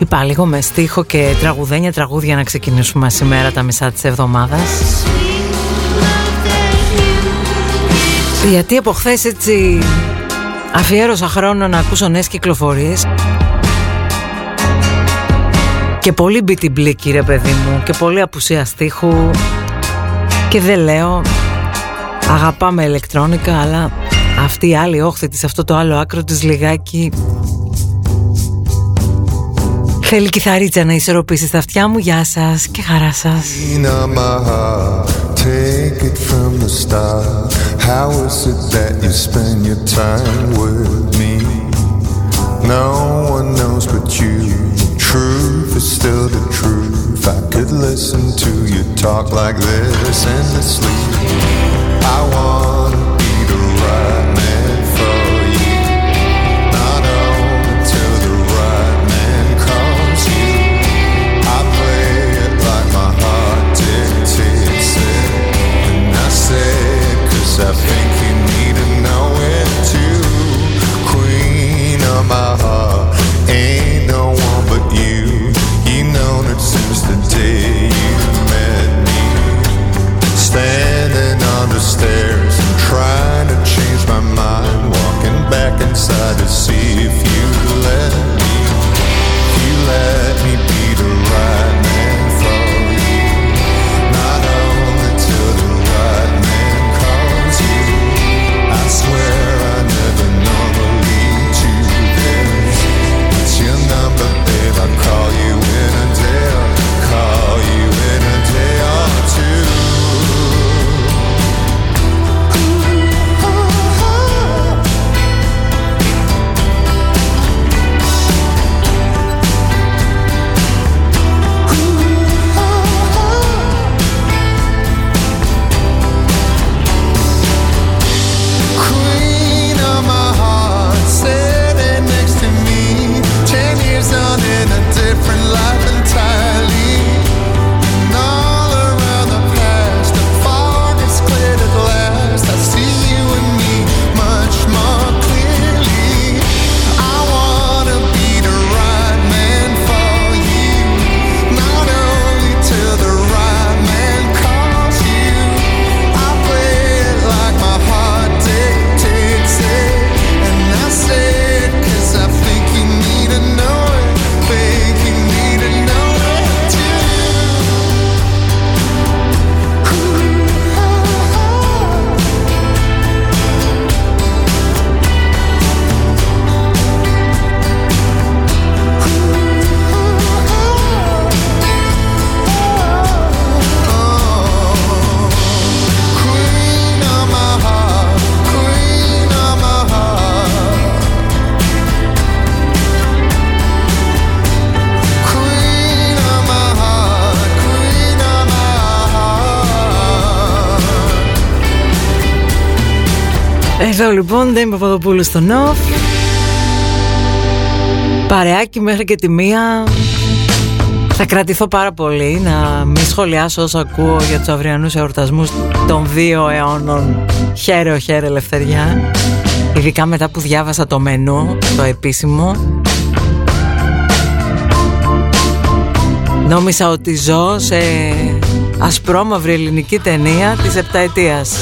Είπα λίγο με στίχο και τραγουδένια τραγούδια να ξεκινήσουμε σήμερα τα μισά της εβδομάδας. Γιατί από χθες έτσι αφιέρωσα χρόνο να ακούσω νέες κυκλοφορίες. Και πολύ την μπλίκη ρε παιδί μου και πολύ απουσία στίχου. Και δεν λέω αγαπάμε ηλεκτρόνικα αλλά αυτή η άλλη όχθη της αυτό το άλλο άκρο της λιγάκι Θέλει κιθαρίτσα να ισορροπήσει στα αυτιά μου Γεια σας και χαρά σας Take it from the start How is it that you spend your time with me No one knows but you Truth is still the truth I could listen to you talk like this endlessly I wanna I think you need to know it too. Queen of my heart Ain't no one but you. You know it since the day you met me Standing on the stairs trying to change my mind Walking back inside to see if you let me You let me be the right Εδώ λοιπόν δεν είμαι Παπαδοπούλου στο ΝΟΦ Παρεάκι μέχρι και τη μία. Θα κρατηθώ πάρα πολύ Να μην σχολιάσω όσο ακούω Για τους αυριανούς εορτασμούς Των δύο αιώνων. Χαίρε ο χαίρε ελευθεριά. Ειδικά μετά που διάβασα το μενού Το επίσημο. Νόμισα ότι ζω σε ασπρόμαυρη ελληνική ταινία της επταετίας.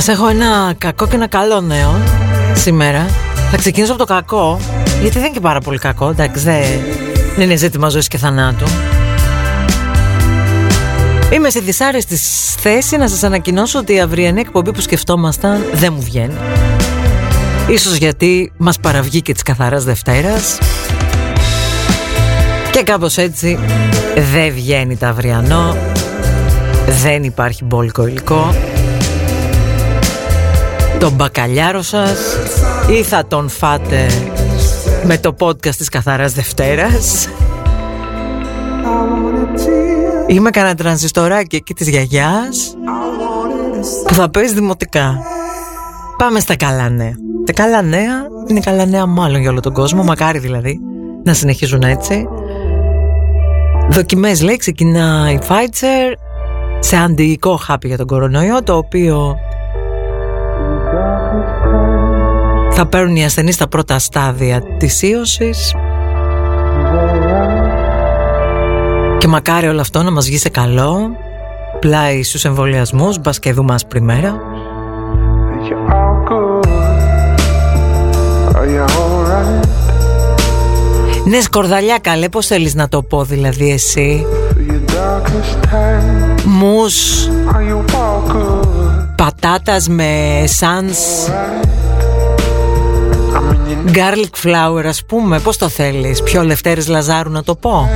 Σας έχω ένα κακό και ένα καλό νέο σήμερα. Θα ξεκινήσω από το κακό, γιατί δεν είναι και πάρα πολύ κακό, εντάξει, δεν, δεν είναι ζήτημα ζωής και θανάτου. Είμαι σε δυσάρεστη θέση να σας ανακοινώσω ότι η αυριανή εκπομπή που σκεφτόμασταν δεν μου βγαίνει. Ίσως γιατί μας παραβγήκε της καθαράς Δευτέρας και κάπως έτσι δεν βγαίνει τα αυριανό, δεν υπάρχει μπόλικο υλικό. Τον μπακαλιάρο σας ή θα τον φάτε με το podcast της Καθαράς Δευτέρας; Είμαι κανένα τρανζιστοράκι εκεί της γιαγιάς που θα παίζει δημοτικά. Πάμε στα καλά νέα. Τα καλά νέα είναι καλά νέα μάλλον για όλο τον κόσμο, μακάρι δηλαδή να συνεχίζουν έτσι. Δοκιμές λέει ξεκινά η Pfizer σε αντιοικό χάπι για τον κορονοϊό το οποίο θα παίρνουν οι ασθενείς στα πρώτα στάδια της ίωσης. Και μακάρι όλο αυτό να μας βγει σε καλό. Πλάι στους εμβολιασμούς μπας και δούμε άσπρη μέρα Ναι σκορδαλιά καλέ πως θέλεις να το πω δηλαδή εσύ. Μους. Πατάτας με σάνς Garlic flour ας πούμε Πώς το θέλεις; Πιο Λευτέρης Λαζάρου να το πω.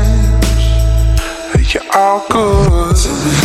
Darkest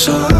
sun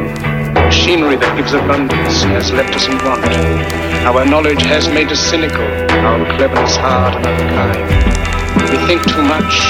Machinery that gives abundance has left us in want. Our knowledge has made us cynical, our cleverness hard and unkind. We think too much,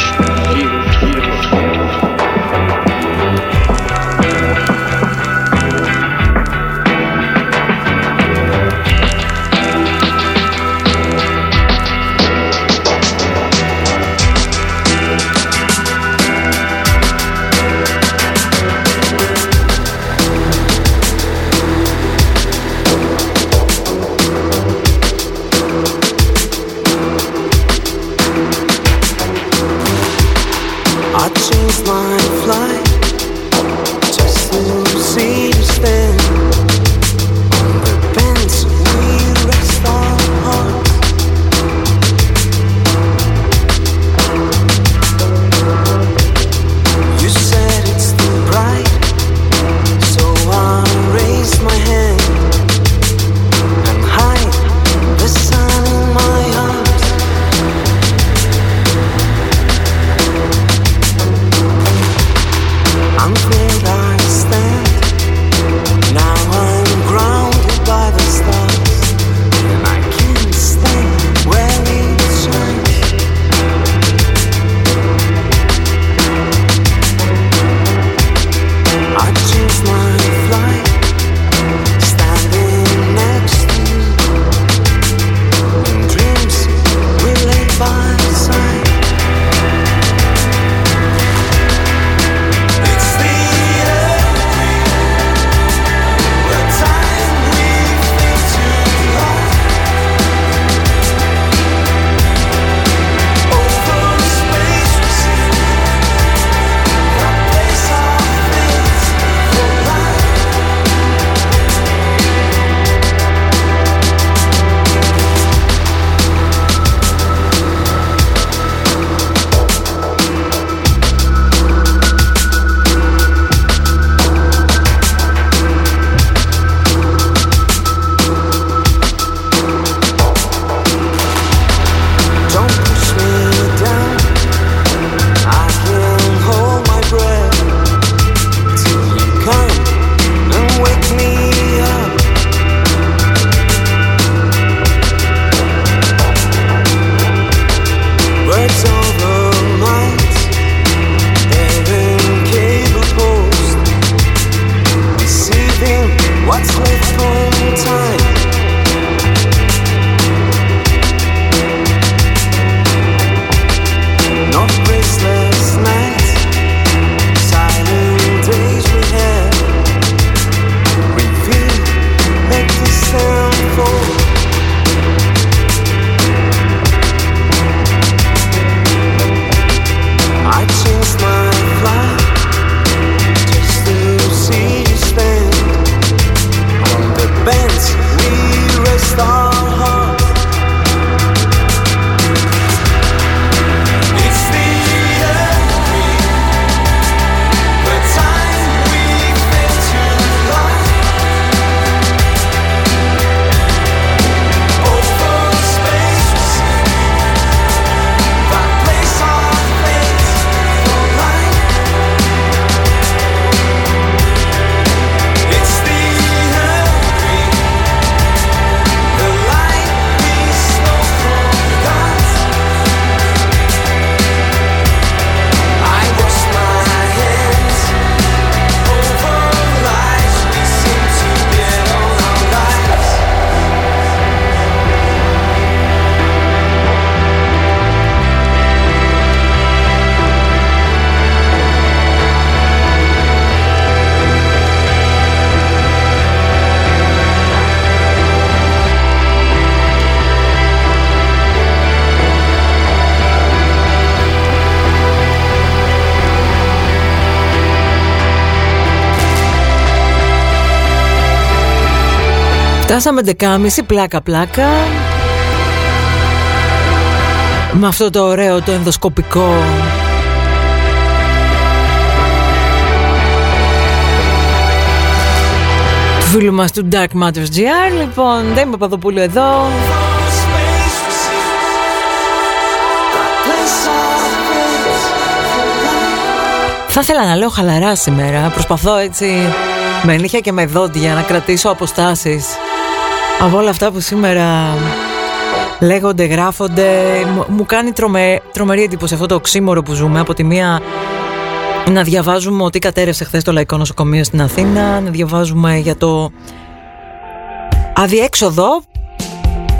Φτάσαμε 11.30 πλάκα πλάκα. Με αυτό το ωραίο το ενδοσκοπικό. Του φίλου μας του Dark Matters GR Λοιπόν, δεν είμαι Παπαδοπούλου εδώ. Θα ήθελα να λέω χαλαρά σήμερα Προσπαθώ έτσι με νύχια και με δόντια να κρατήσω αποστάσεις από όλα αυτά που σήμερα λέγονται, γράφονται. Μου κάνει τρομε, τρομερή εντύπωση αυτό το οξύμορο που ζούμε. Από τη μία να διαβάζουμε ότι κατέρευσε χθες το Λαϊκό Νοσοκομείο στην Αθήνα, να διαβάζουμε για το αδιέξοδο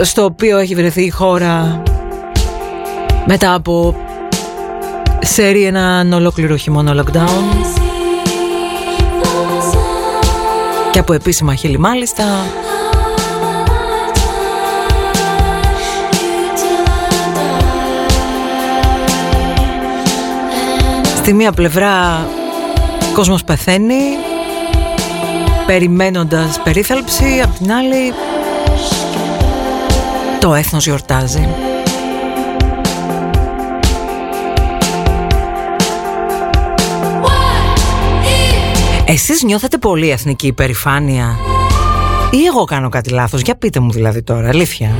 στο οποίο έχει βρεθεί η χώρα μετά από σέρι έναν ολόκληρο χειμώνα lockdown και από επίσημα χείλη μάλιστα Στη μία πλευρά κόσμος πεθαίνει περιμένοντας περίθαλψη, απ' την άλλη το έθνος γιορτάζει. Εσείς νιώθετε πολύ εθνική υπερηφάνεια ή εγώ κάνω κάτι λάθος, για πείτε μου δηλαδή τώρα, αλήθεια.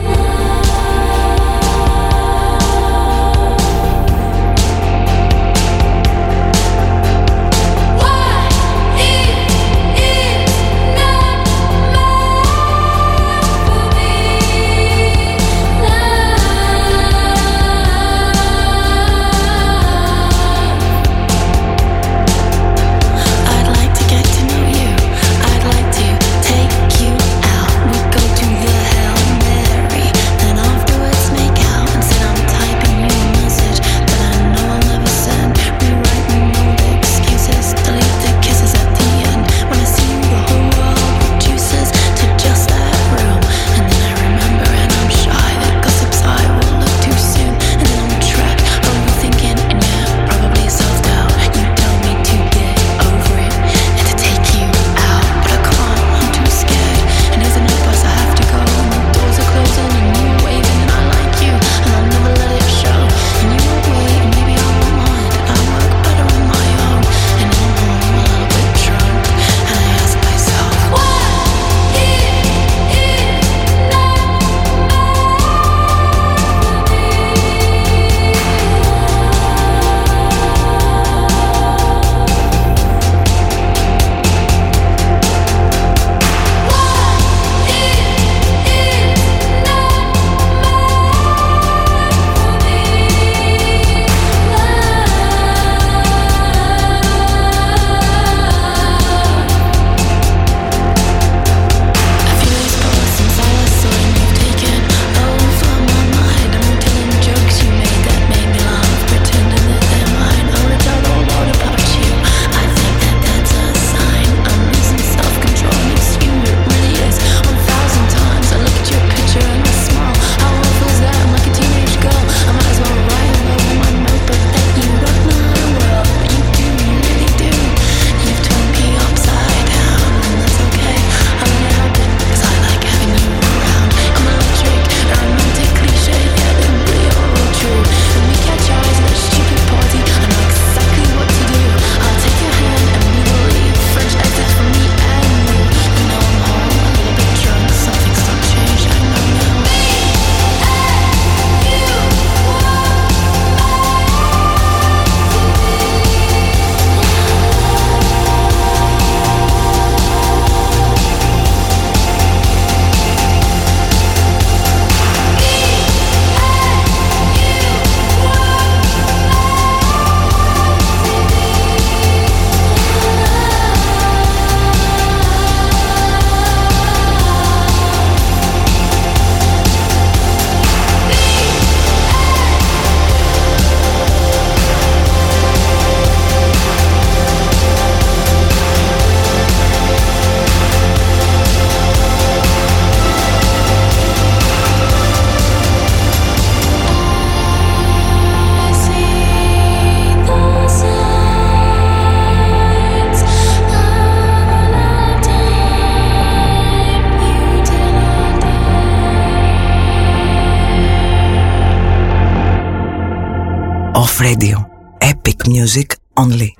only.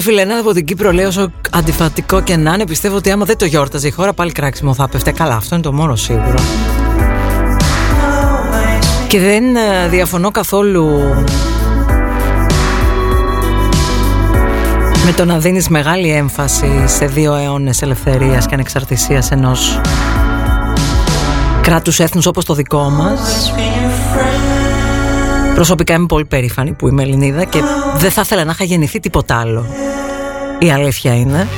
Φιλενάδα από την Κύπρο λέει όσο αντιφατικό και να είναι πιστεύω ότι άμα δεν το γιόρταζε η χώρα πάλι κράξιμο θα πέφτε καλά αυτό είναι το μόνο σίγουρο. Και δεν ε, διαφωνώ καθόλου με το να δίνεις μεγάλη έμφαση σε δύο αιώνες ελευθερίας και ανεξαρτησίας ενός κράτους έθνους όπως το δικό μας Προσωπικά είμαι πολύ περήφανη που είμαι Ελληνίδα και δεν θα ήθελα να είχα γεννηθεί τίποτα άλλο. Η αλήθεια είναι.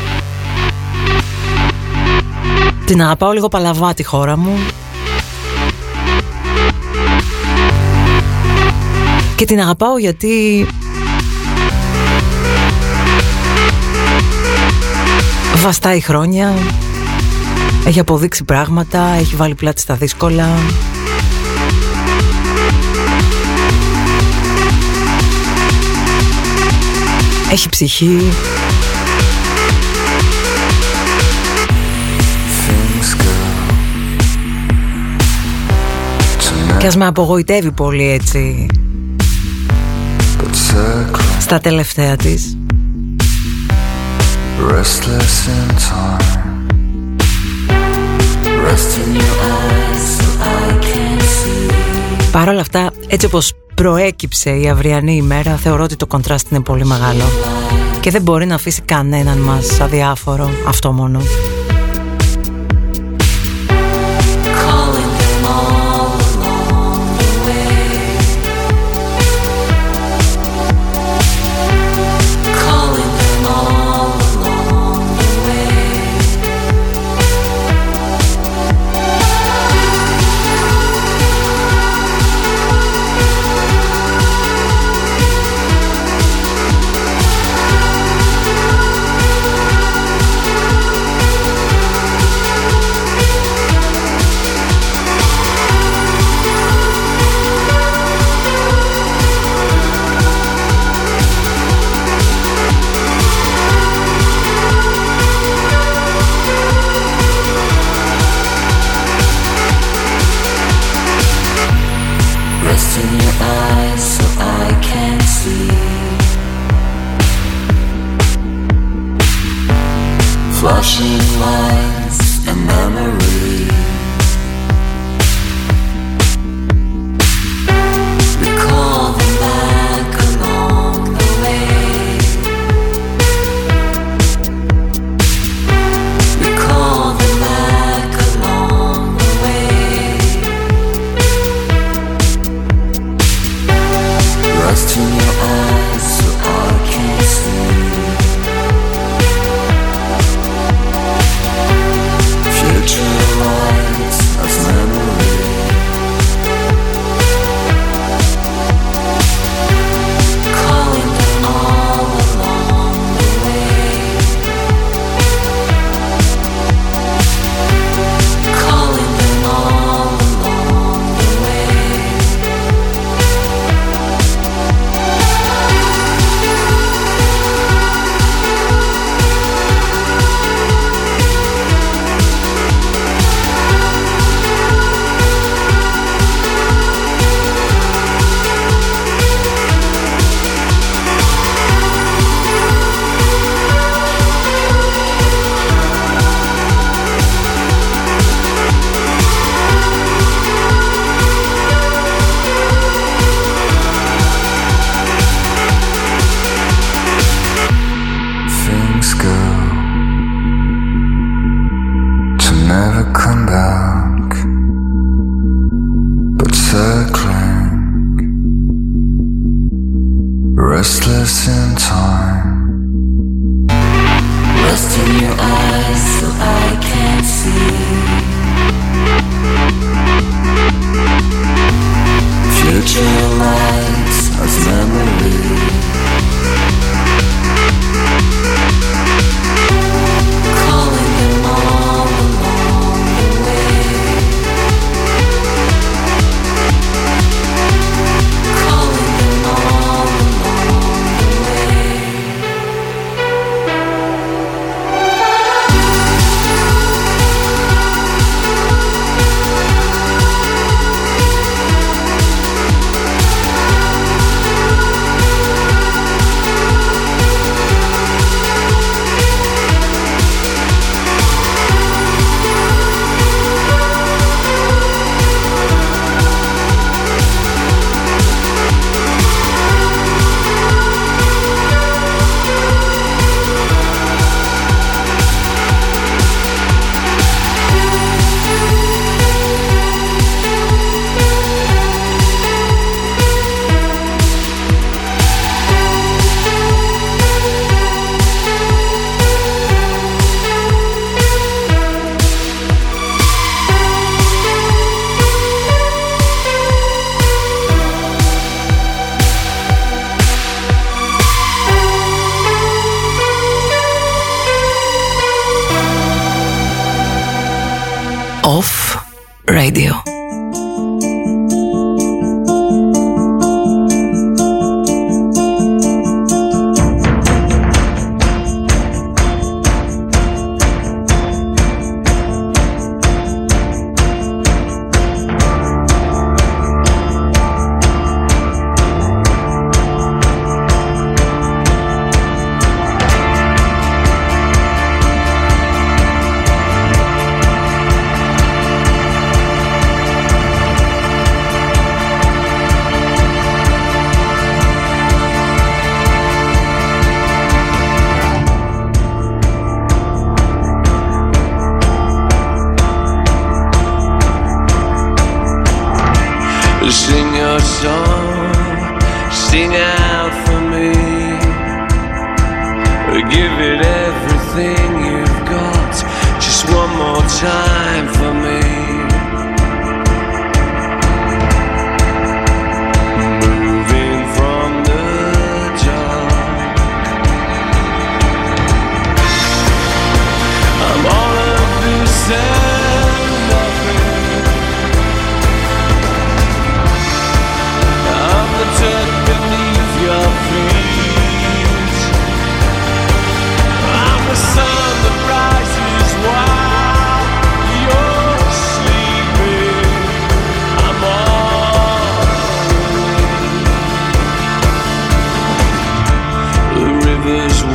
Την αγαπάω λίγο παλαβά τη χώρα μου. Και την αγαπάω γιατί βαστάει χρόνια, έχει αποδείξει πράγματα, έχει βάλει πλάτη στα δύσκολα. Έχει ψυχή. Things go Και ας με απογοητεύει πολύ έτσι but circle στα τελευταία της. restless in time. Rest in your eyes so I can see. Παρ' όλα αυτά, έτσι όπως προέκυψε η αυριανή ημέρα, θεωρώ ότι το κοντράστ είναι πολύ μεγάλο. Και δεν μπορεί να αφήσει κανέναν μας αδιάφορο αυτό μόνο.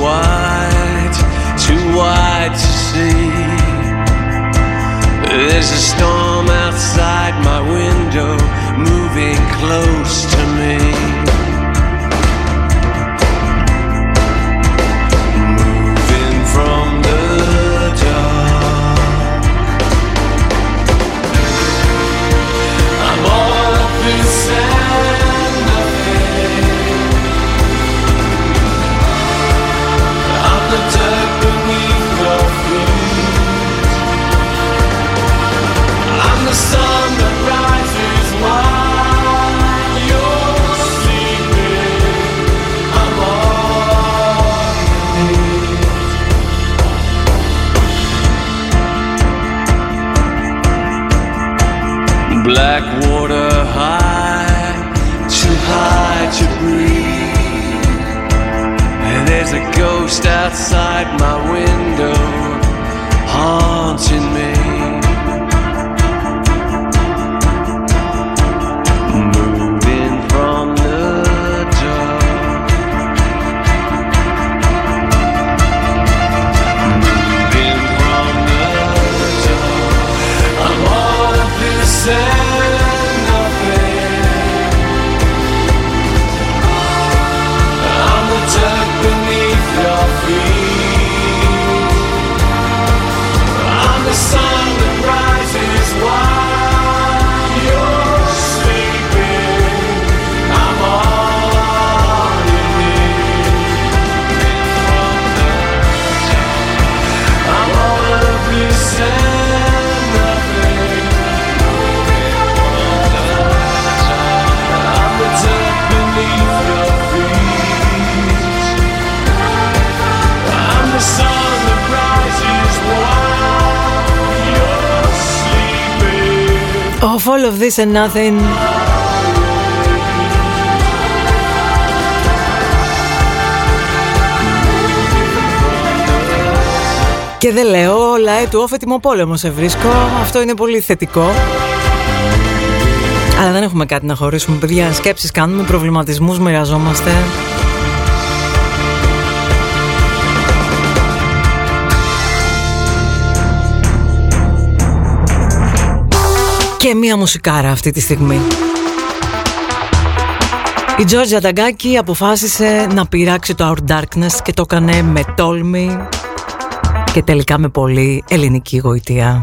wide, too wide to see. There's a storm outside my window, moving close outside my window, haunting me. All of this and nothing. Και δεν λέω, λαέ ε, του όφετιμο πόλεμο σε βρίσκω. Αυτό είναι πολύ θετικό. Αλλά δεν έχουμε κάτι να χωρίσουμε, παιδιά. Σκέψεις κάνουμε, προβληματισμούς μοιραζόμαστε. και μία μουσικάρα αυτή τη στιγμή. Η Τζόρτζια Ταγκάκη αποφάσισε να πειράξει το Our Darkness και το έκανε με τόλμη και τελικά με πολύ ελληνική γοητεία.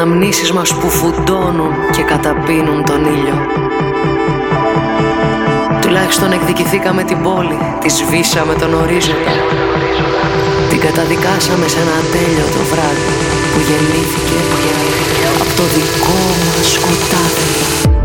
αναμνήσεις μας που φουντώνουν και καταπίνουν τον ήλιο. Τουλάχιστον εκδικηθήκαμε την πόλη, τη σβήσαμε τον ορίζοντα. Την καταδικάσαμε σε ένα τέλειο το βράδυ που γεννήθηκε, που γεννήθηκε από το δικό μας σκοτάδι.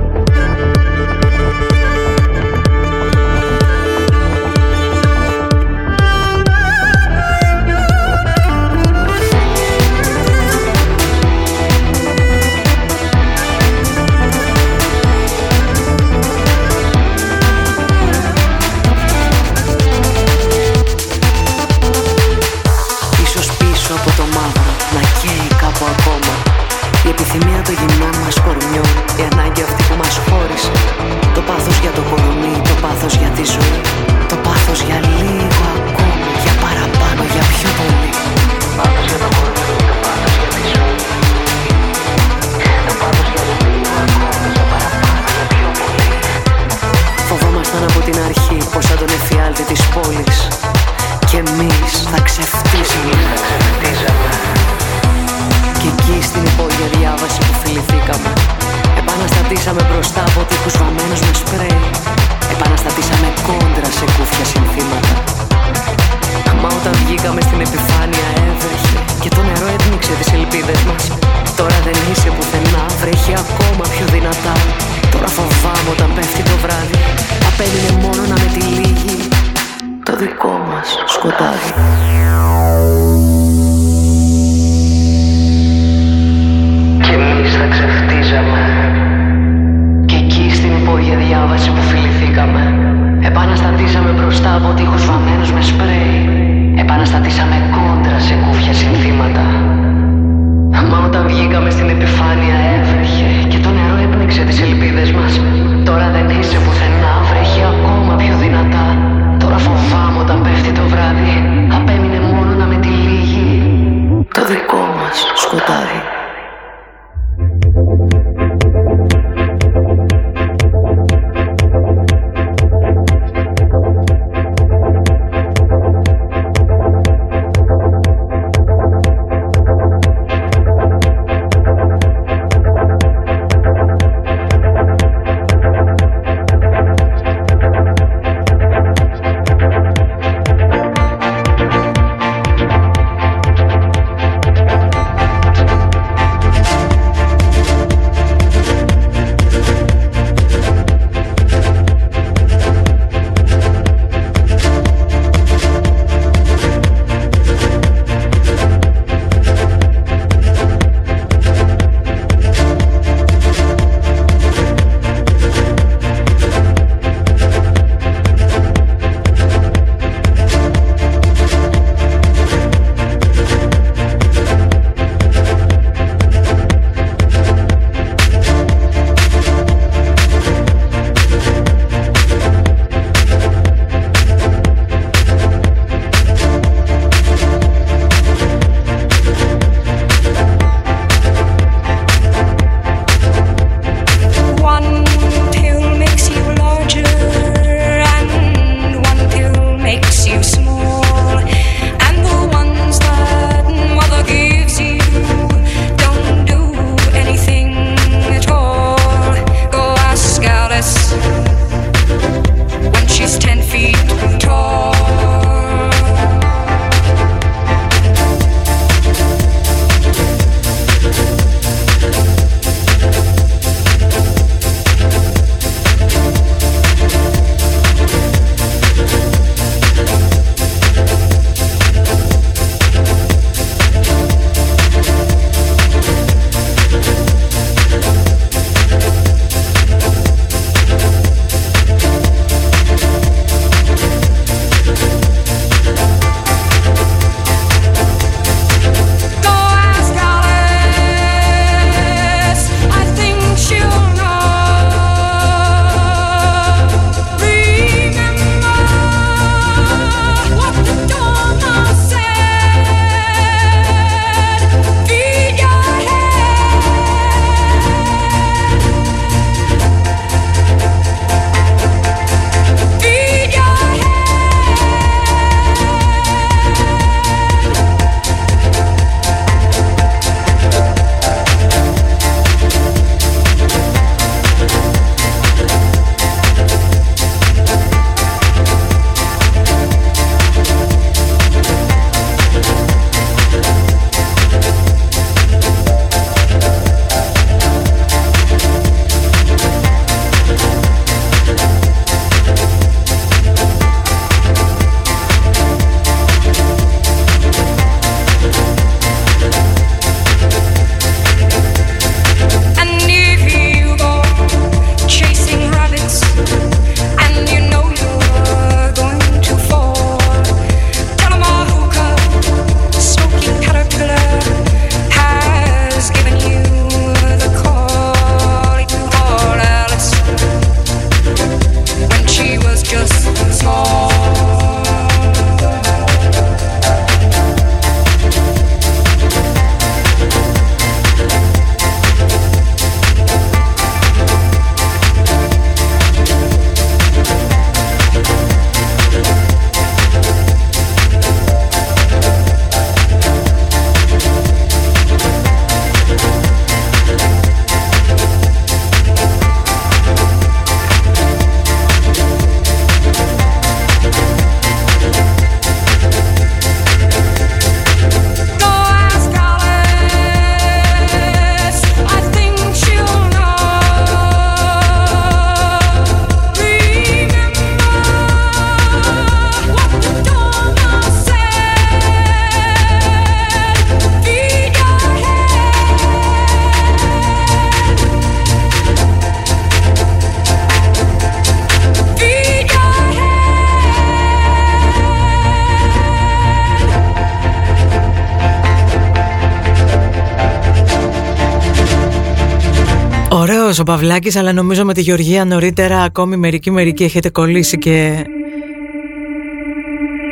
Ο Παυλάκης αλλά νομίζω με τη Γεωργία νωρίτερα ακόμη μερικοί μερικοί έχετε κολλήσει και...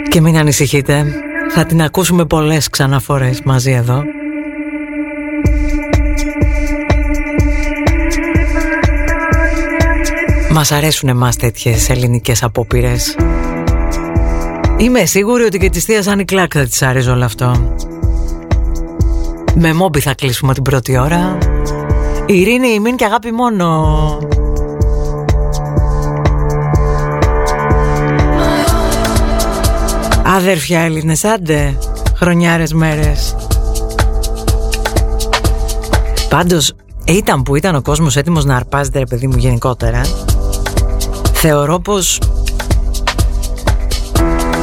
Και μην ανησυχείτε. Θα την ακούσουμε πολλές ξαναφορές μαζί εδώ. Μας αρέσουν εμάς τέτοιες ελληνικές απόπειρες. Είμαι σίγουρη ότι και της θείας Άννη Κλάκ θα της άρεσε όλο αυτό. Με μόμπι θα κλείσουμε την πρώτη ώρα Ειρήνη, ημίν και αγάπη μόνο. Αδέρφια Έλληνες, άντε. Χρονιάρες μέρες. Πάντως ήταν που ήταν ο κόσμος έτοιμος να αρπάζεται ρε παιδί μου γενικότερα. Θεωρώ πως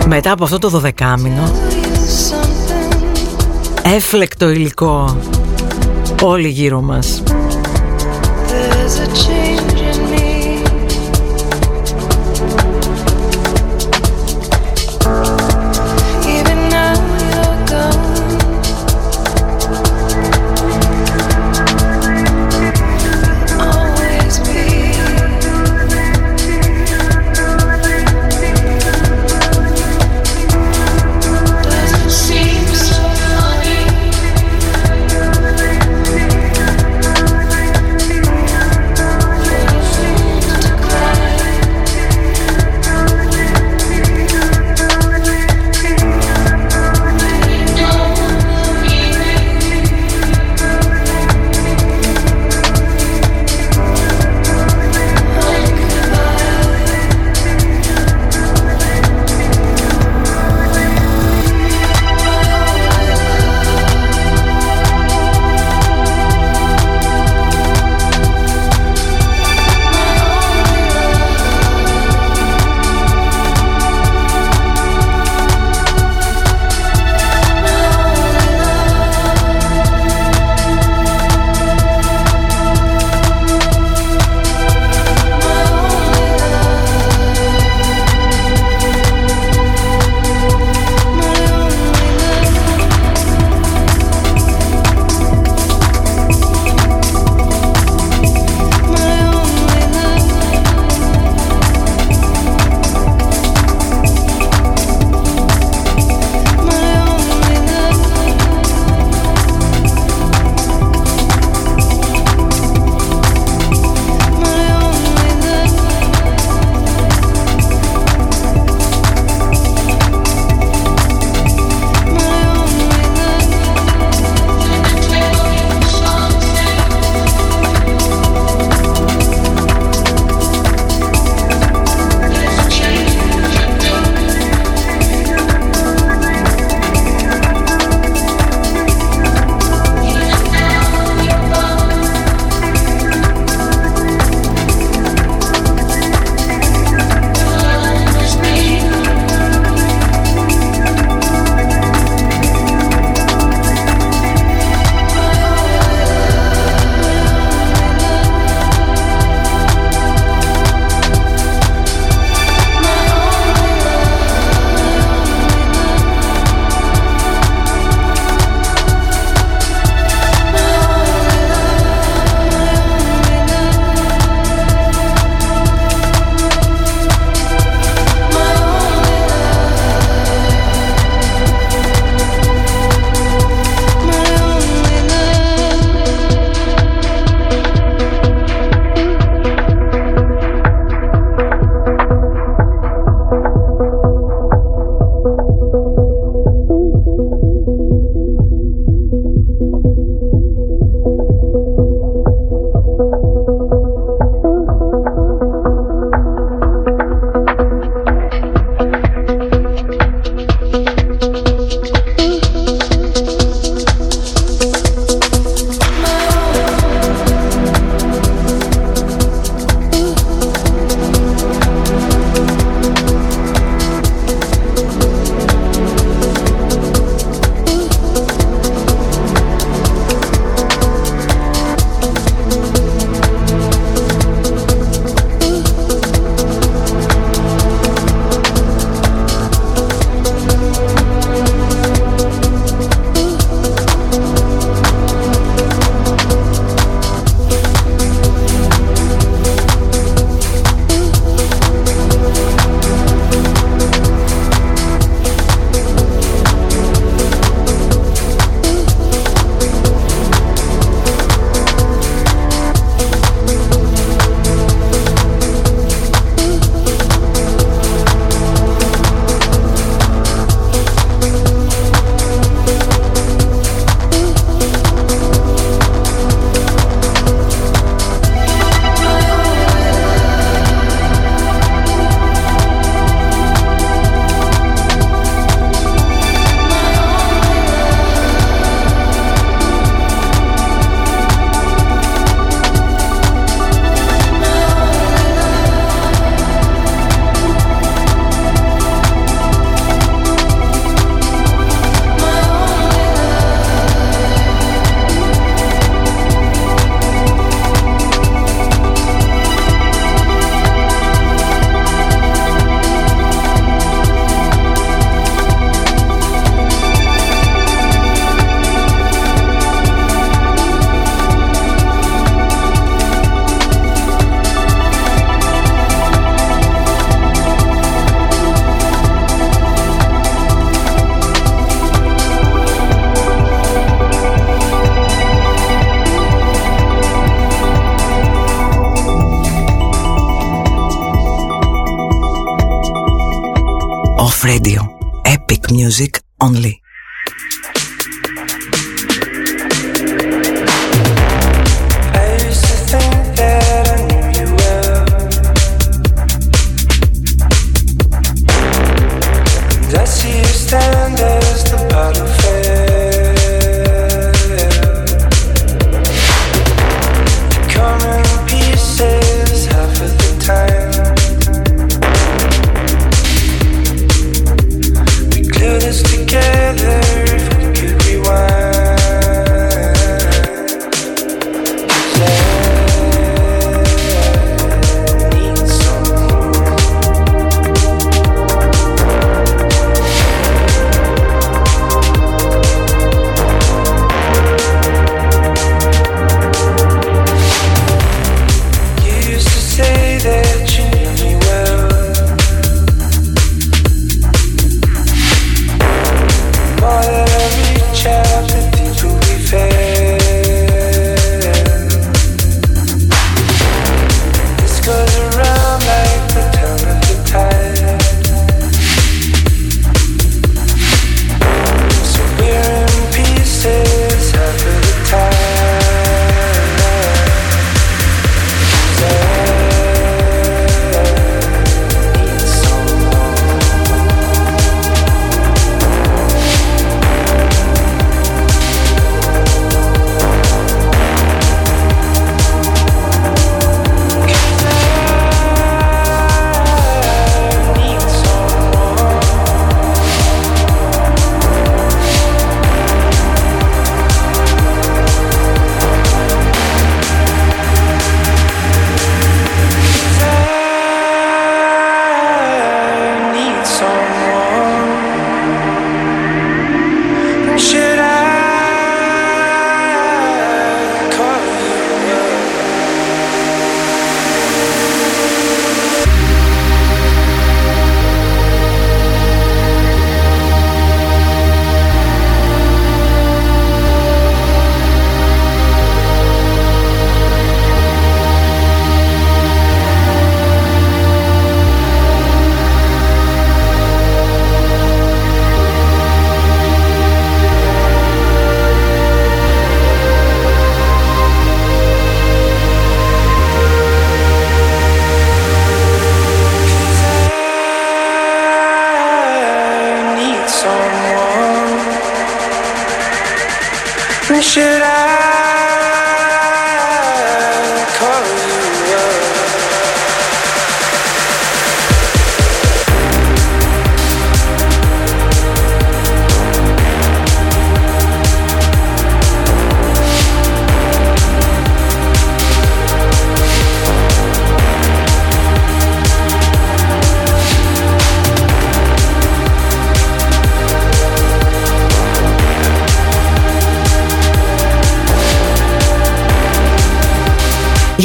μετά από αυτό το δωδεκάμινο έφλεκτο υλικό όλοι γύρω μας touching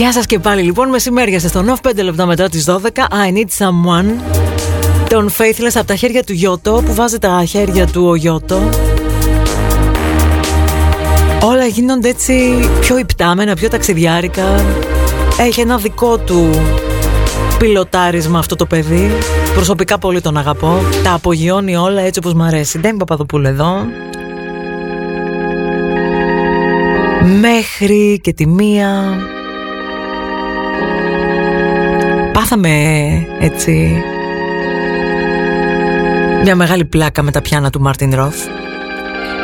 Γεια σας και πάλι λοιπόν, μεσημέρια σας στον off 5 λεπτά μετά τις 12 I need someone. Τον Faithless από τα χέρια του Γιώτο. Που βάζει τα χέρια του ο Γιώτο; Όλα γίνονται έτσι πιο υπτάμενα, πιο ταξιδιάρικα. Έχει ένα δικό του πιλοτάρισμα αυτό το παιδί. Προσωπικά πολύ τον αγαπώ. Τα απογειώνει όλα έτσι όπως μ' αρέσει. Δεν Παπαδοπούλου εδώ. Μέχρι και τη μία Πάθαμε έτσι μια μεγάλη πλάκα με τα πιάνα του Μάρτιν Ροφ.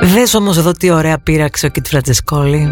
Δες όμως εδώ τι ωραία πείραξε ο Κιτ Φραντζεσκόλη.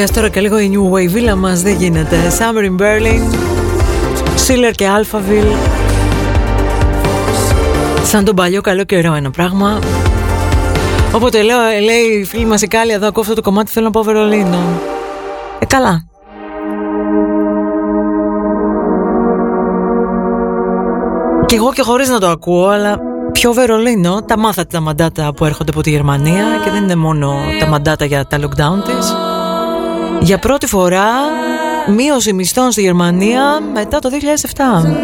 Ορσίας τώρα και λίγο η New Wave Villa μας δεν γίνεται. Summer in Berlin Schiller και Alphaville. Σαν τον παλιό καλό καιρό ένα πράγμα. Όποτε λέω, ε, λέει η φίλη μας η Κάλλη εδώ ακούω αυτό το κομμάτι θέλω να πάω Βερολίνο. Ε καλά. Κι εγώ και χωρίς να το ακούω αλλά πιο Βερολίνο τα μάθατε τα μαντάτα που έρχονται από τη Γερμανία και δεν είναι μόνο τα μαντάτα για τα lockdown της. Για πρώτη φορά μείωση μισθών στη Γερμανία μετά το 2007.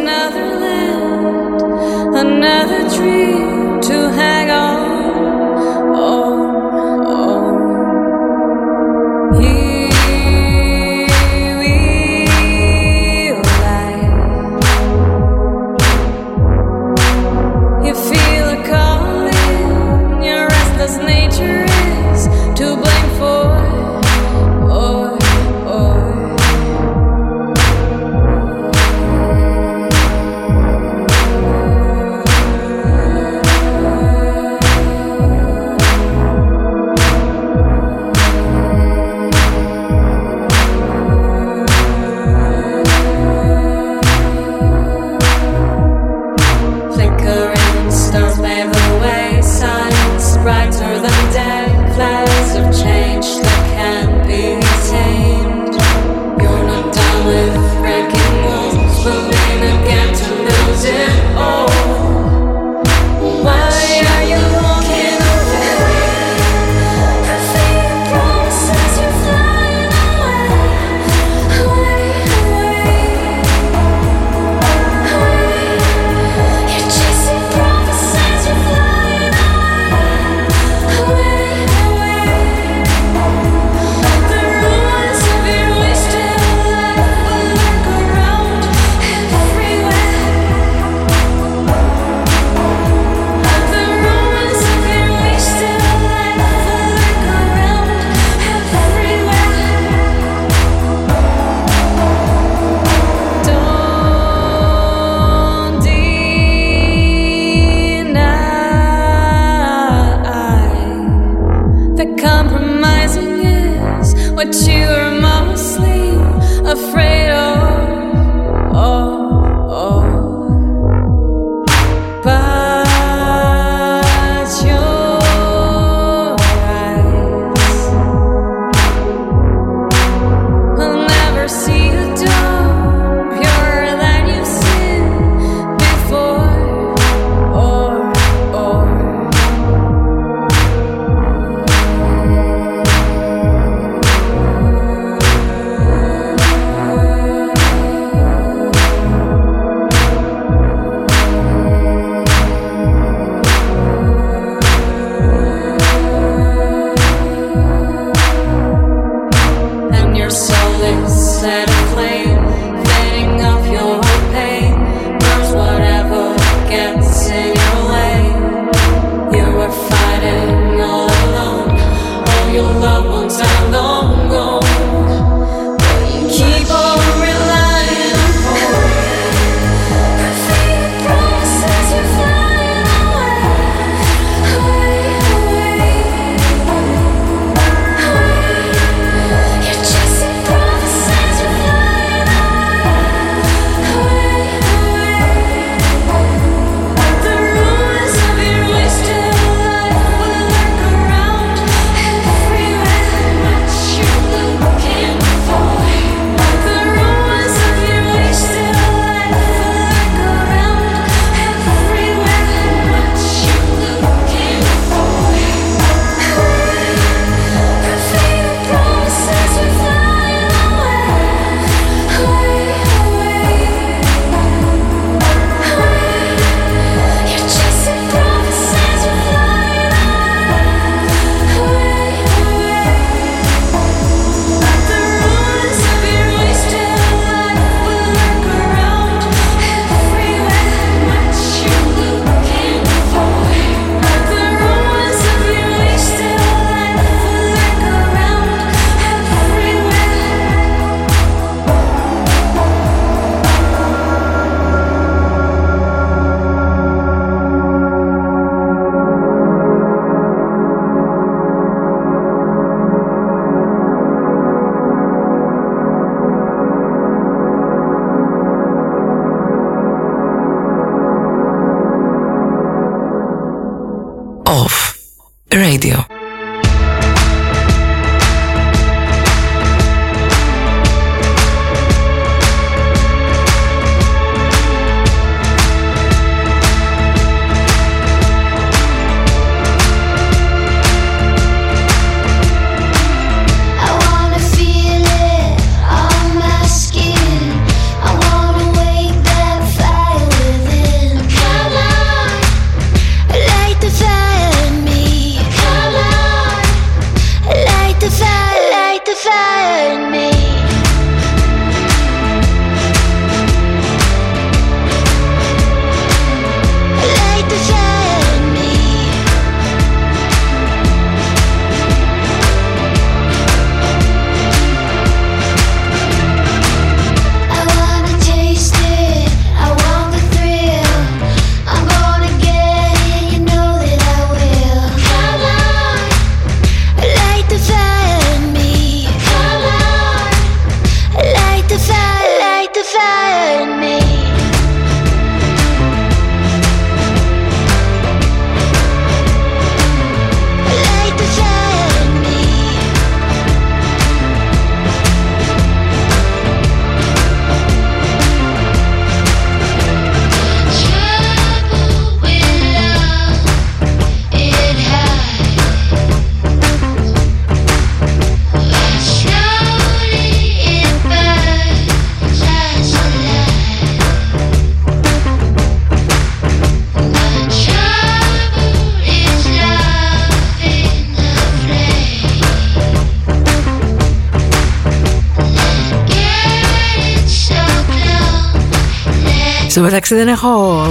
Στο μεταξύ δεν έχω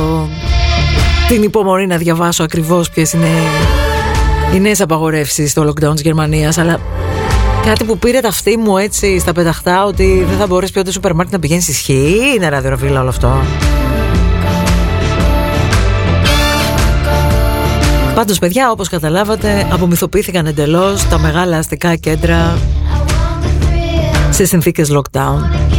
την υπομονή να διαβάσω ακριβώς ποιες είναι οι νέες απαγορεύσεις στο lockdown της Γερμανίας αλλά κάτι που πήρε τα αυτή μου έτσι στα πεταχτά ότι δεν θα μπορείς πιο το σούπερ μάρκετ να πηγαίνεις ισχύει είναι ραδιοραβίλα όλο αυτό. Πάντως παιδιά όπως καταλάβατε απομυθοποιήθηκαν εντελώς τα μεγάλα αστικά κέντρα σε συνθήκες lockdown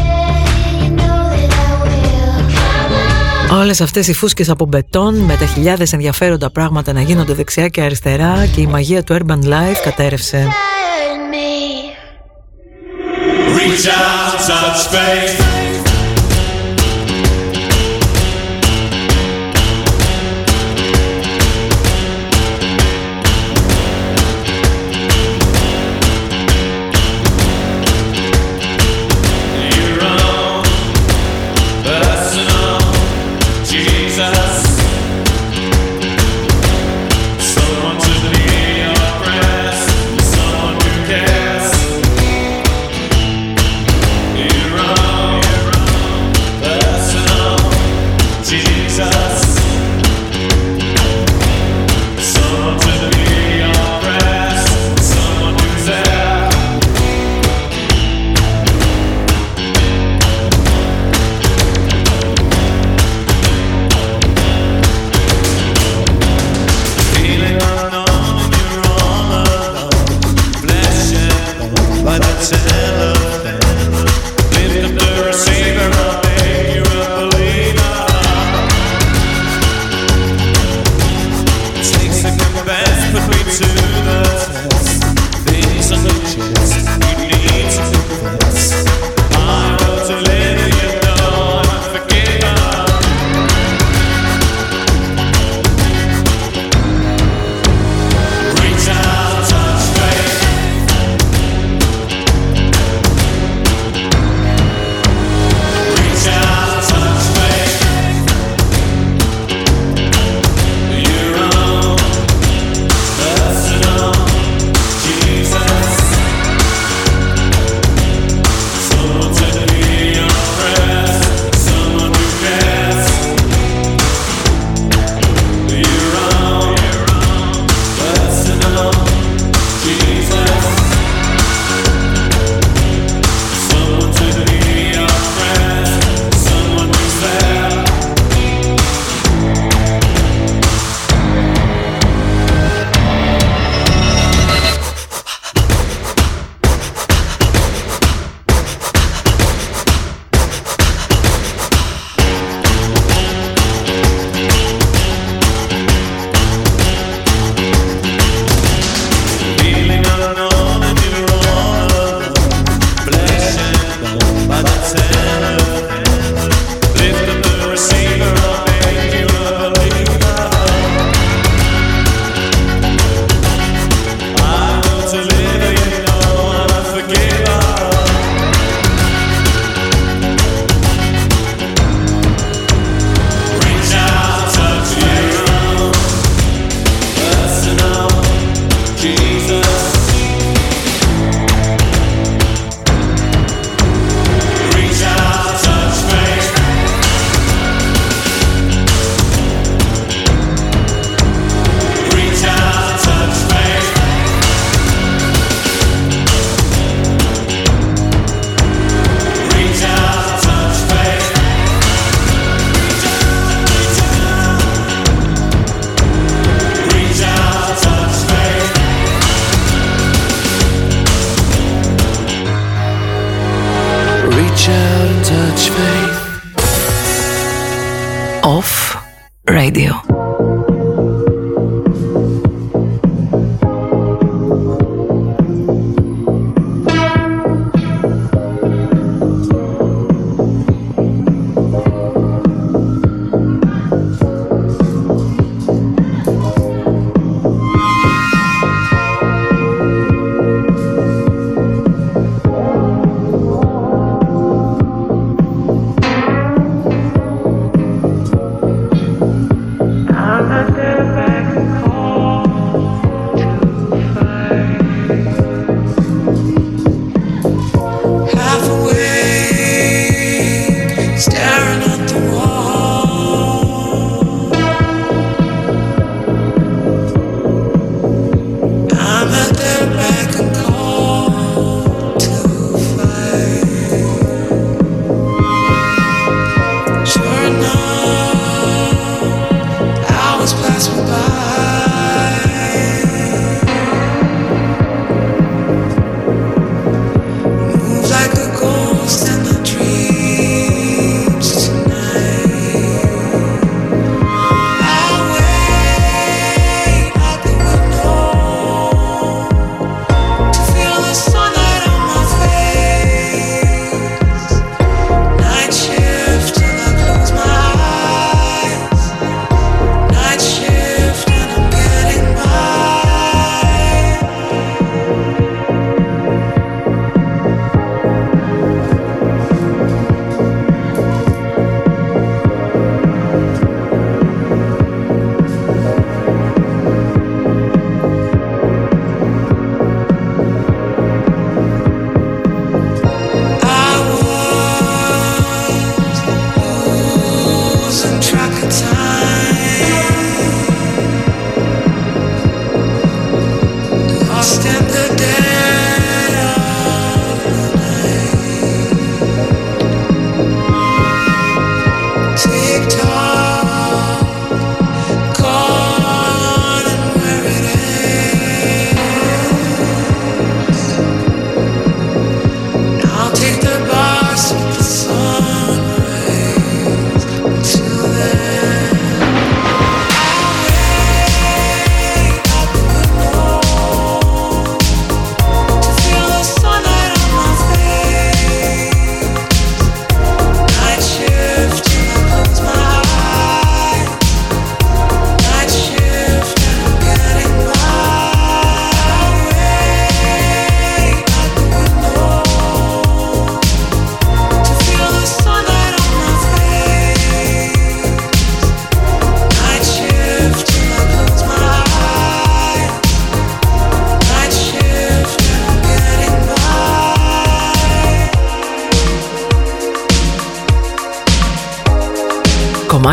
Όλες αυτές οι φούσκες από μπετόν με τα χιλιάδες ενδιαφέροντα πράγματα να γίνονται δεξιά και αριστερά και η μαγεία του urban life κατέρευσε. Fire in me. Reach out, touch faith.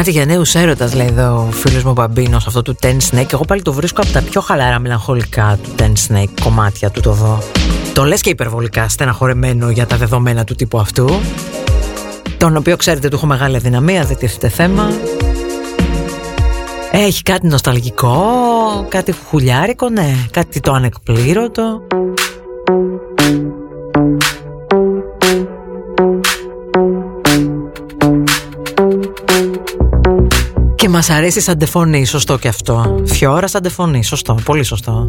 Κομμάτι για νέους έρωτας, λέει εδώ ο φίλος μου Μπαμπίνος, αυτό του Ten Snake. Εγώ πάλι το βρίσκω από τα πιο χαλαρά μελαγχολικά του Ten Snake κομμάτια του το δω. Το λες και υπερβολικά στεναχωρεμένο για τα δεδομένα του τύπου αυτού. Τον οποίο ξέρετε του έχω μεγάλη αδυναμία, δεν τίθεται θέμα. Έχει κάτι νοσταλγικό, κάτι χουλιάρικο, ναι, κάτι το ανεκπλήρωτο. Αρέσει σαν τεφωνή, σωστό και αυτό. Φιώρα σαν τεφωνή, σωστό, πολύ σωστό.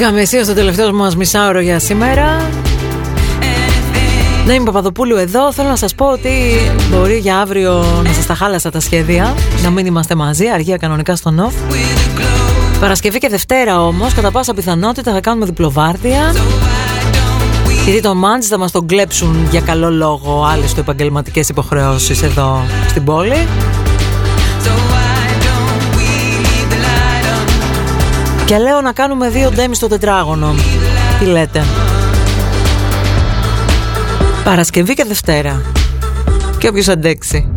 Μπήκαμε εσύ στο τελευταίο μας μισάωρο για σήμερα. Ναι, είμαι Παπαδοπούλου εδώ. Θέλω να σας πω ότι μπορεί για αύριο να σας τα χάλασα τα σχέδια, να μην είμαστε μαζί, αργία κανονικά στο νοφ. Παρασκευή και Δευτέρα όμως, κατά πάσα πιθανότητα θα κάνουμε διπλοβάρδια. Γιατί το μάντζ θα μας τον κλέψουν για καλό λόγο άλλες του επαγγελματικές υποχρεώσεις εδώ στην πόλη. Και λέω να κάνουμε δύο ντέμι στο τετράγωνο. Τι λέτε; Παρασκευή και Δευτέρα. Και όποιος αντέξει.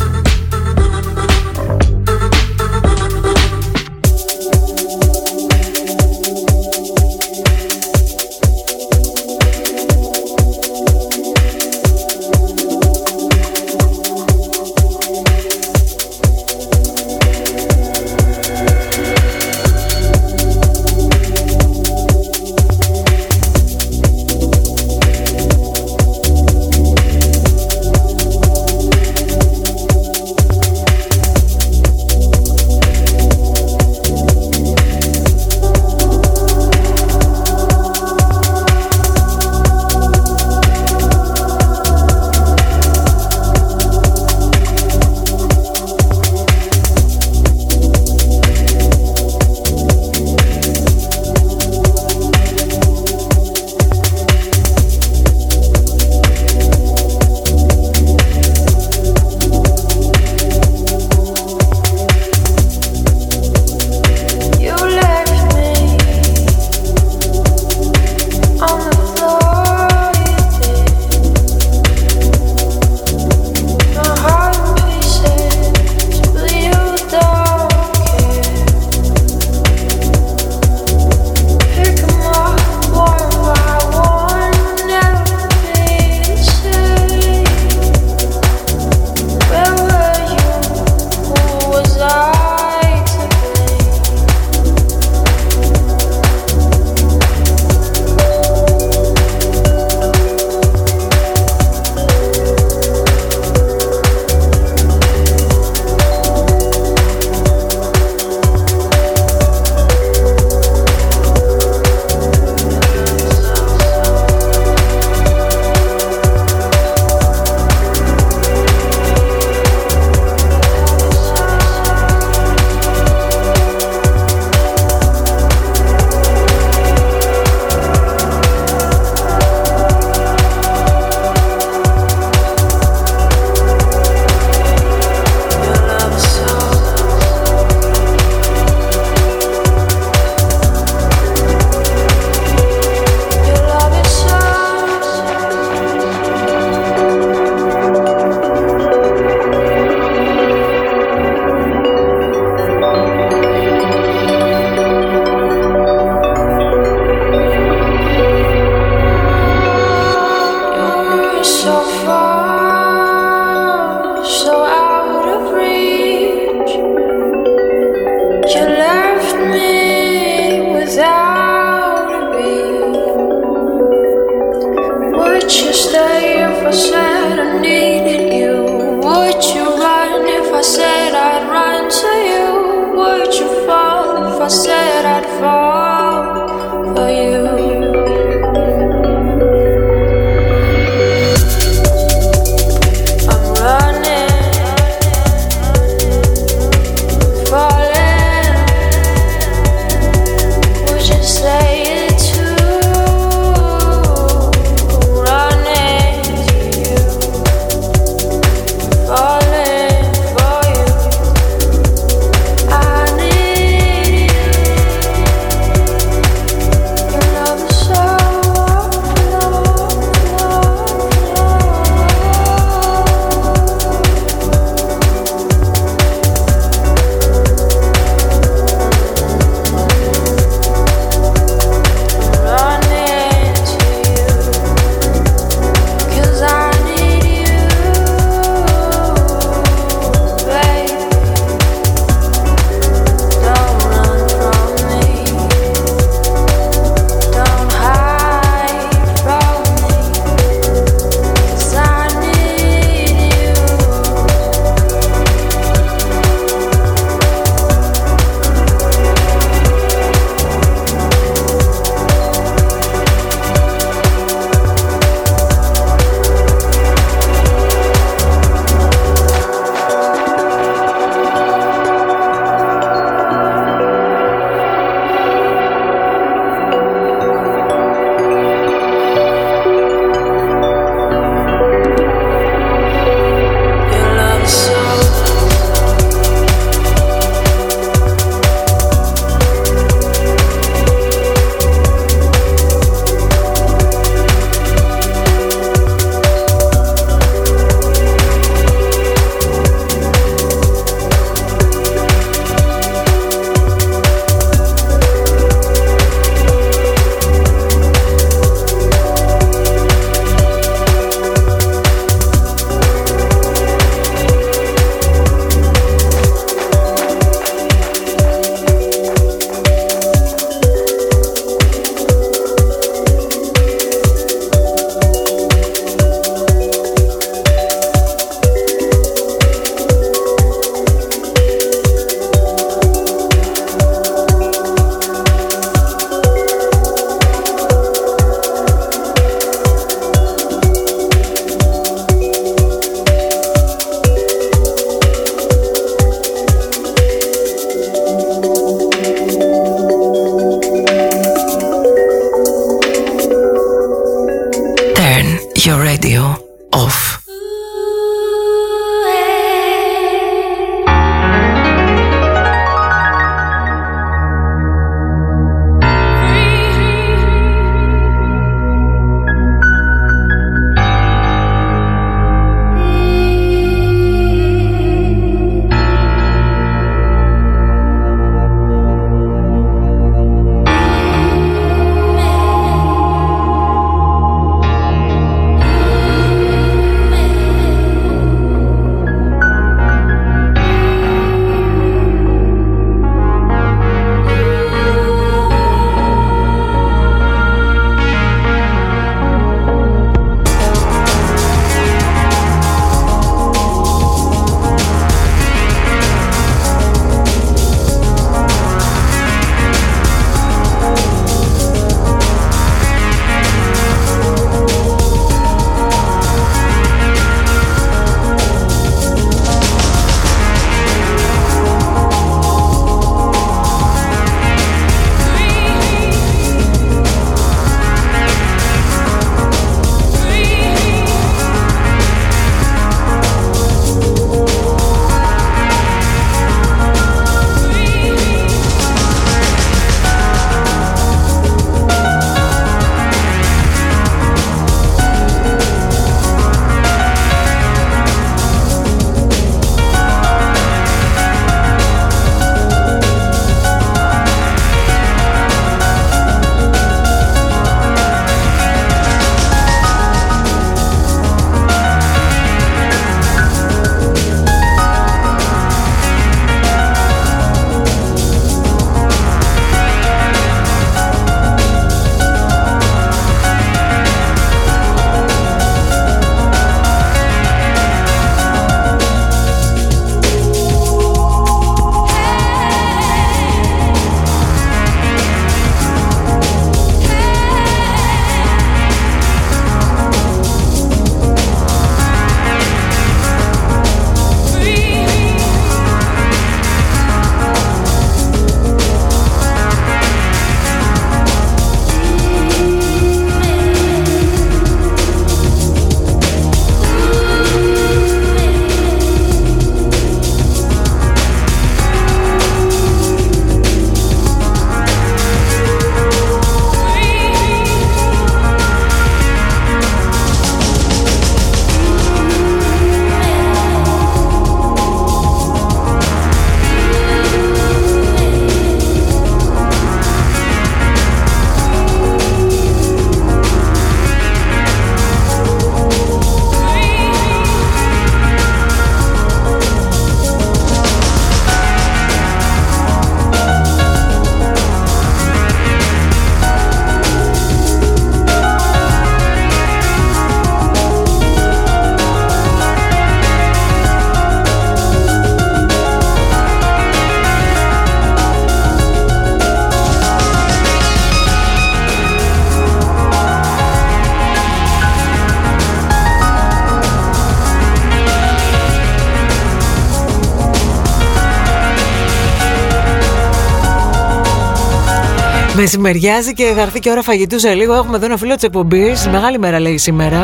Μεσημεριάζει και θα έρθει και ώρα φαγητού σε λίγο. Έχουμε εδώ ένα φίλο της εκπομπής. Μεγάλη μέρα λέει σήμερα.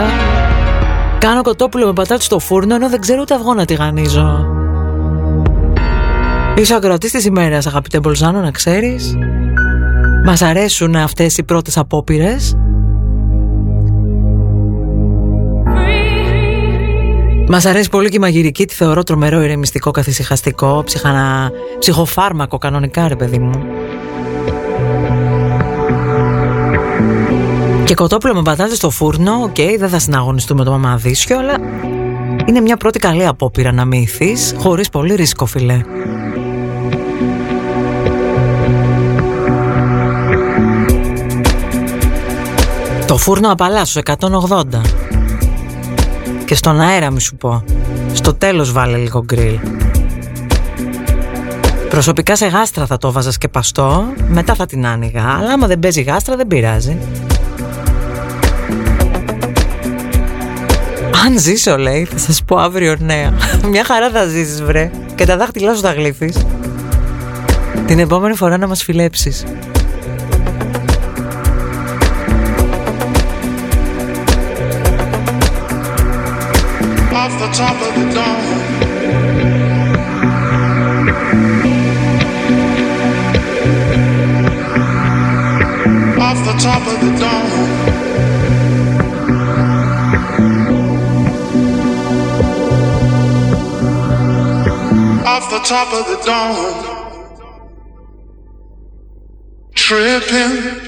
Κάνω κοτόπουλο με πατάτες στο φούρνο ενώ δεν ξέρω ούτε αυγό να τηγανίζω. Είσαι ακροατής της ημέρας, αγαπητέ Μπολζάνο, να ξέρεις. Μας αρέσουν αυτές οι πρώτες απόπειρες. Μας αρέσει πολύ και η μαγειρική, τη θεωρώ τρομερό ηρεμιστικό καθησυχαστικό, ψυχανα... ψυχοφάρμακο κανονικά ρε παιδί μου. Και κοτόπουλο με πατάτες στο φούρνο, οκ, δεν θα συναγωνιστούμε το μαμαδίσιο, αλλά είναι μια πρώτη καλή απόπειρα να μυηθείς, χωρίς πολύ ρίσκο φίλε. Το φούρνο απαλά στους 180. Και στον αέρα μη σου πω. Στο τέλος βάλε λίγο γκριλ. Προσωπικά σε γάστρα θα το βάζας σκεπαστό, μετά θα την άνοιγα. Αλλά άμα δεν παίζει γάστρα δεν πειράζει. Αν ζήσω λέει, θα σας πω αύριο νέα. Μια χαρά θα ζήσεις βρε. Και τα δάχτυλά σου θα γλύφεις. Την επόμενη φορά να μας φιλέψεις. off the top of the dome. Off the top of the dome. Off the top of the dome. Tripping,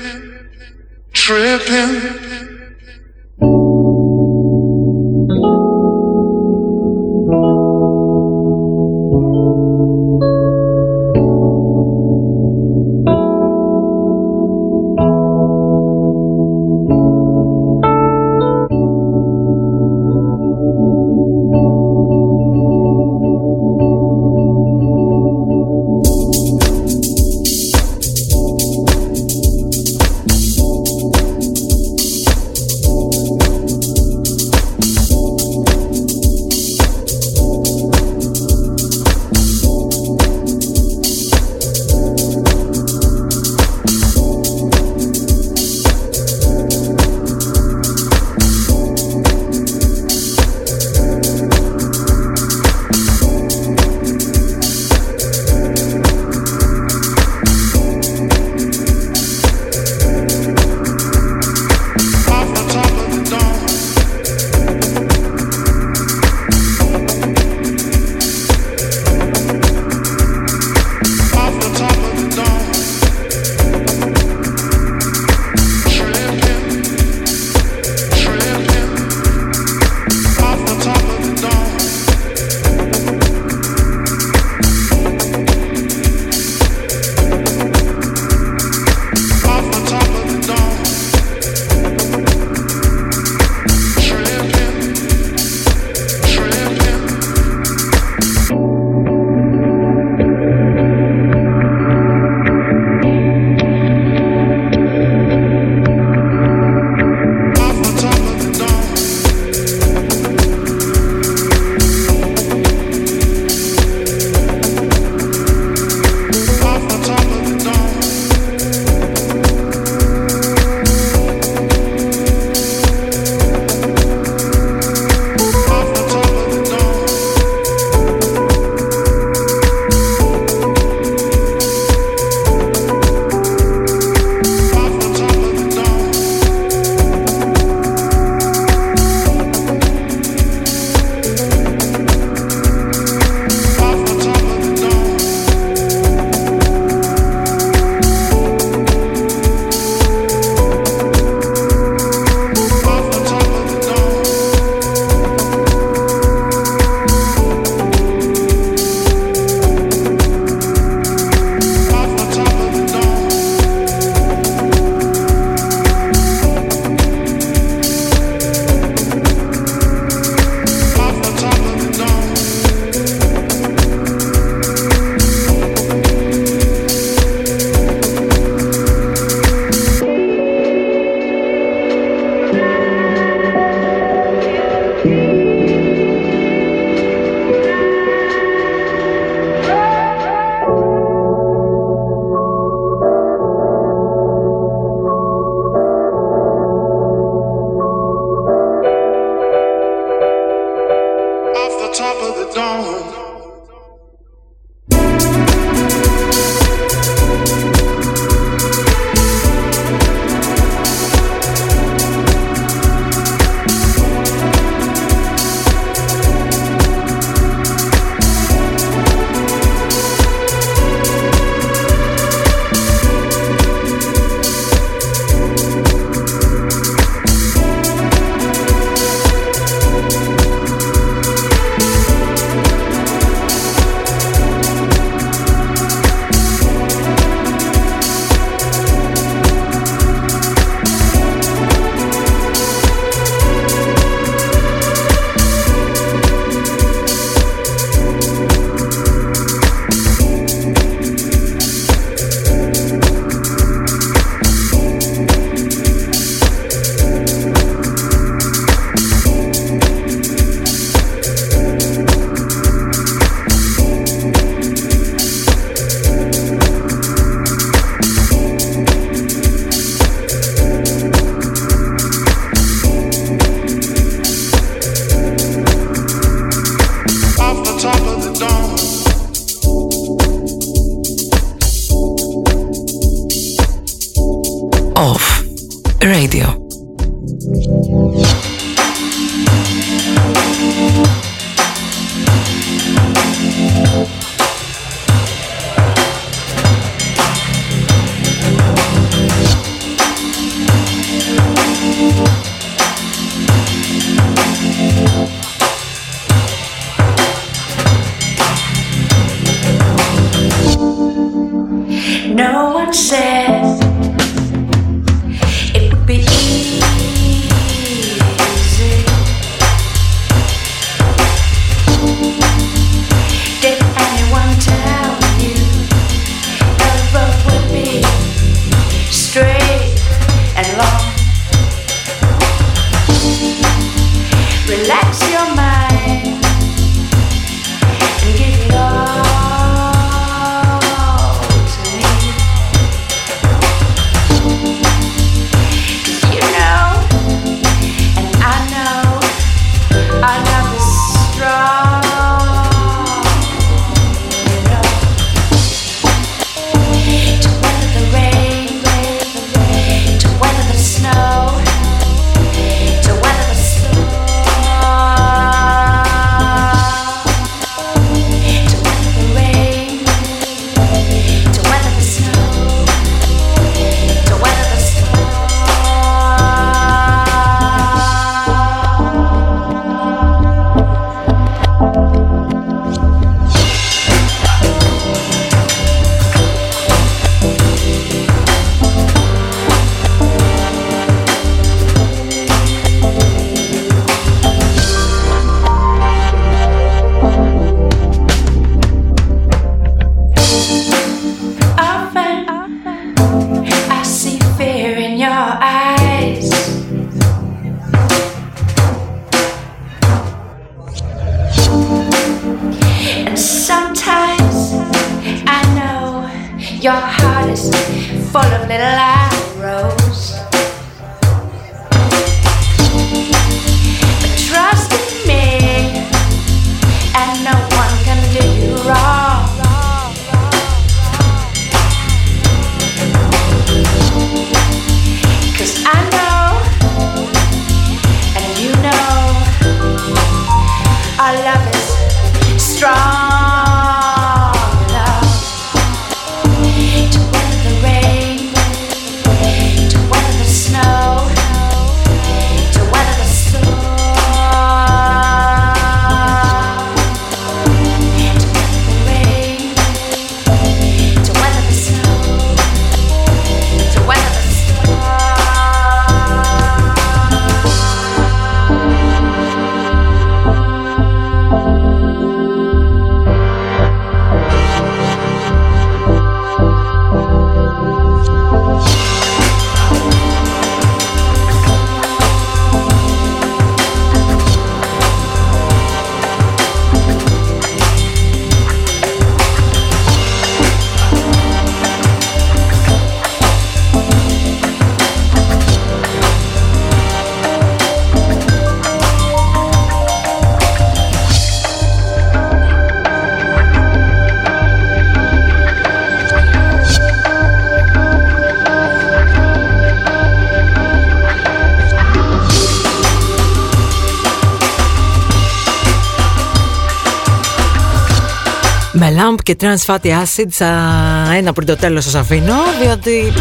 Με λάμπ και trans fatty acid σα- ένα πριν το τέλος σας αφήνω διότι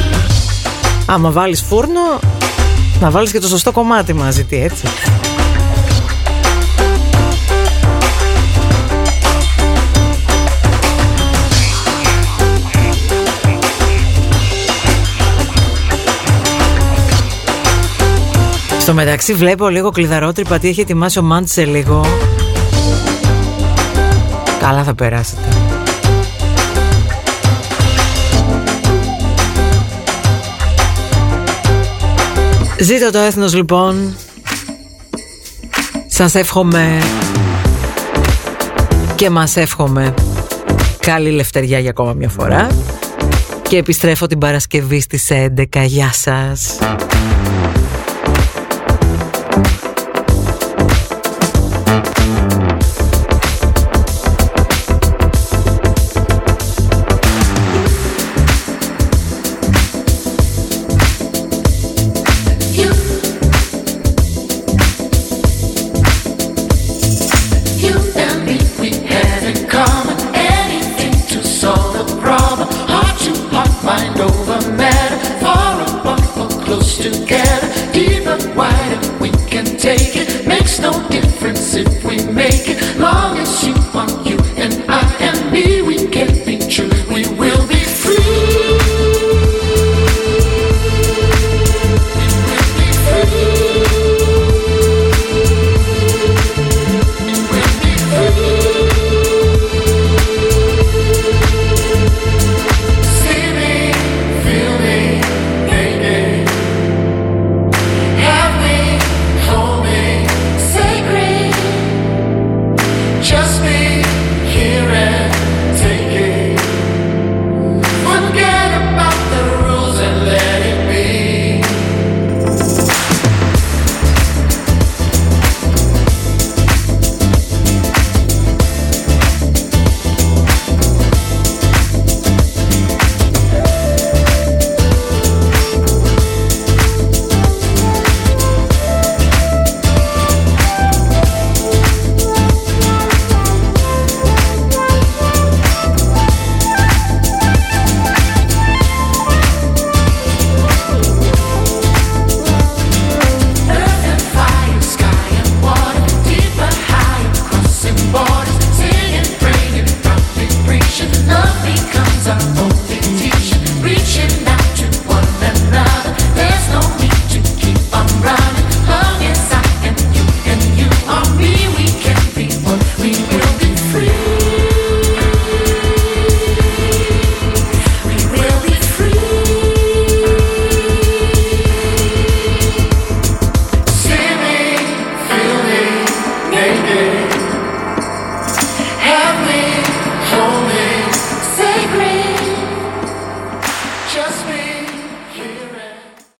άμα βάλεις φούρνο να βάλεις και το σωστό κομμάτι μαζί τι έτσι. Στο μεταξύ βλέπω λίγο κλειδαρότρυπα τι έχει ετοιμάσει ο Μάντσε λίγο. Καλά θα περάσετε Ζήτω το έθνος λοιπόν. Σας εύχομαι Και μας εύχομαι Καλή λευτεριά για ακόμα μια φορά Και επιστρέφω την Παρασκευή στις 11 Γεια σας